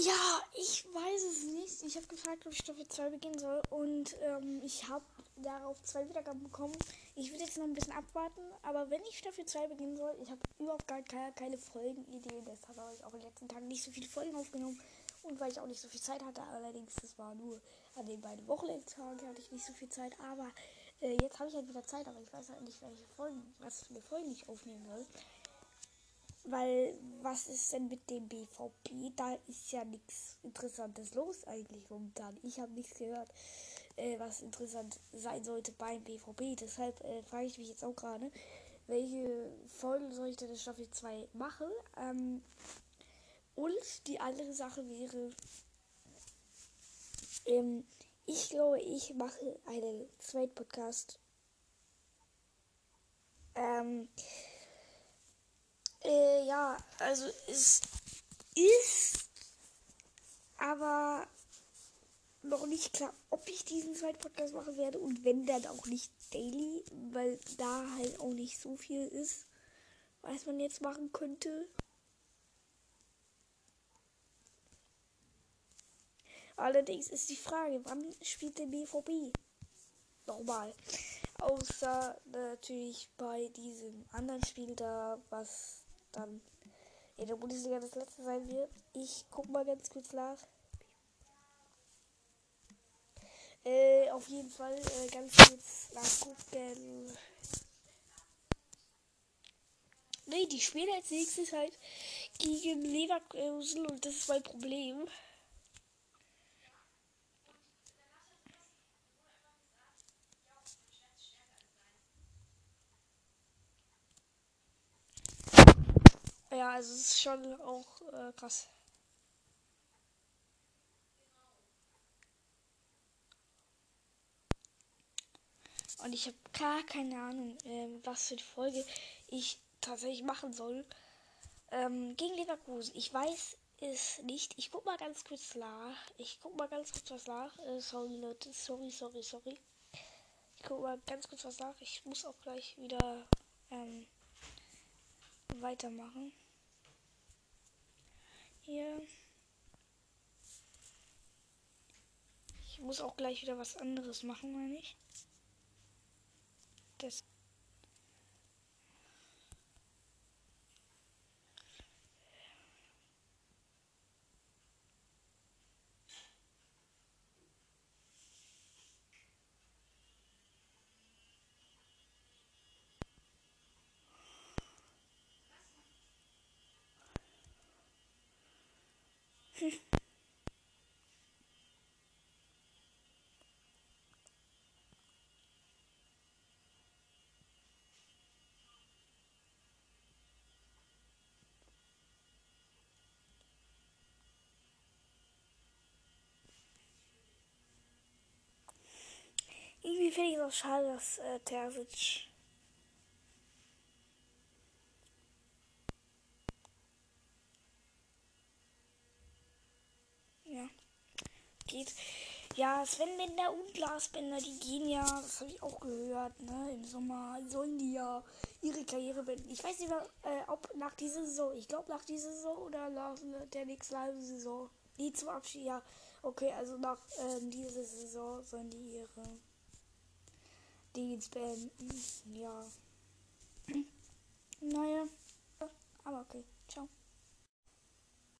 Ja, ich weiß es nicht. Ich habe gefragt, ob ich Staffel 2 beginnen soll und ähm, ich habe darauf zwei Wiedergaben bekommen. Ich würde jetzt noch ein bisschen abwarten, aber wenn ich Staffel 2 beginnen soll, ich habe überhaupt gar keine, keine Folgenidee. Deshalb habe ich auch in den letzten Tagen nicht so viele Folgen aufgenommen und weil ich auch nicht so viel Zeit hatte. Allerdings, das war nur an den beiden Wochenendtagen hatte ich nicht so viel Zeit. Aber äh, jetzt habe ich halt wieder Zeit, aber ich weiß halt nicht, welche Folgen, was für Folgen ich aufnehmen soll. Weil, was ist denn mit dem BVB? Da ist ja nichts Interessantes los eigentlich momentan. Ich habe nichts gehört, äh, was interessant sein sollte beim BVB. Deshalb äh, frage ich mich jetzt auch gerade, welche Folgen soll ich denn in Staffel 2 machen? Ähm, und die andere Sache wäre, ähm, ich glaube, ich mache einen zweiten Podcast. Ähm, äh, ja, also es ist aber noch nicht klar, ob ich diesen zweiten Podcast machen werde und wenn dann auch nicht daily, weil da halt auch nicht so viel ist, was man jetzt machen könnte. Allerdings ist die Frage, wann spielt der BVB? Nochmal. Außer natürlich bei diesem anderen Spiel da, was dann in der Bundesliga das letzte sein wird. Ich guck mal ganz kurz nach. Äh, auf jeden Fall äh, ganz kurz nachgucken. Ne, die spielen als nächstes halt gegen Leverkusen und das ist mein Problem. Ja, also es ist schon auch äh, krass. Und ich habe gar keine Ahnung, ähm, was für die Folge ich tatsächlich machen soll. Ähm, gegen Leverkusen. Ich weiß es nicht. Ich guck mal ganz kurz nach. Ich guck mal ganz kurz was nach. Äh, sorry, Leute. Sorry, sorry, sorry. Ich guck mal ganz kurz was nach. Ich muss auch gleich wieder ähm, weitermachen. Hier. Ich muss auch gleich wieder was anderes machen, meine ich. Das. Irgendwie finde ich es auch schade, dass äh, Terzic ja geht. Ja, Sven Bender und Lars Bender, die gehen ja, das habe ich auch gehört, ne? Im Sommer sollen die ja ihre Karriere beenden. Ich weiß nicht mehr, äh, ob nach dieser Saison, ich glaube nach dieser Saison oder nach der nächsten halben Saison. Die zum Abschied, ja. Okay, also nach ähm, dieser Saison sollen die ihre Dienst beenden. Ja. naja. Aber okay. Ciao.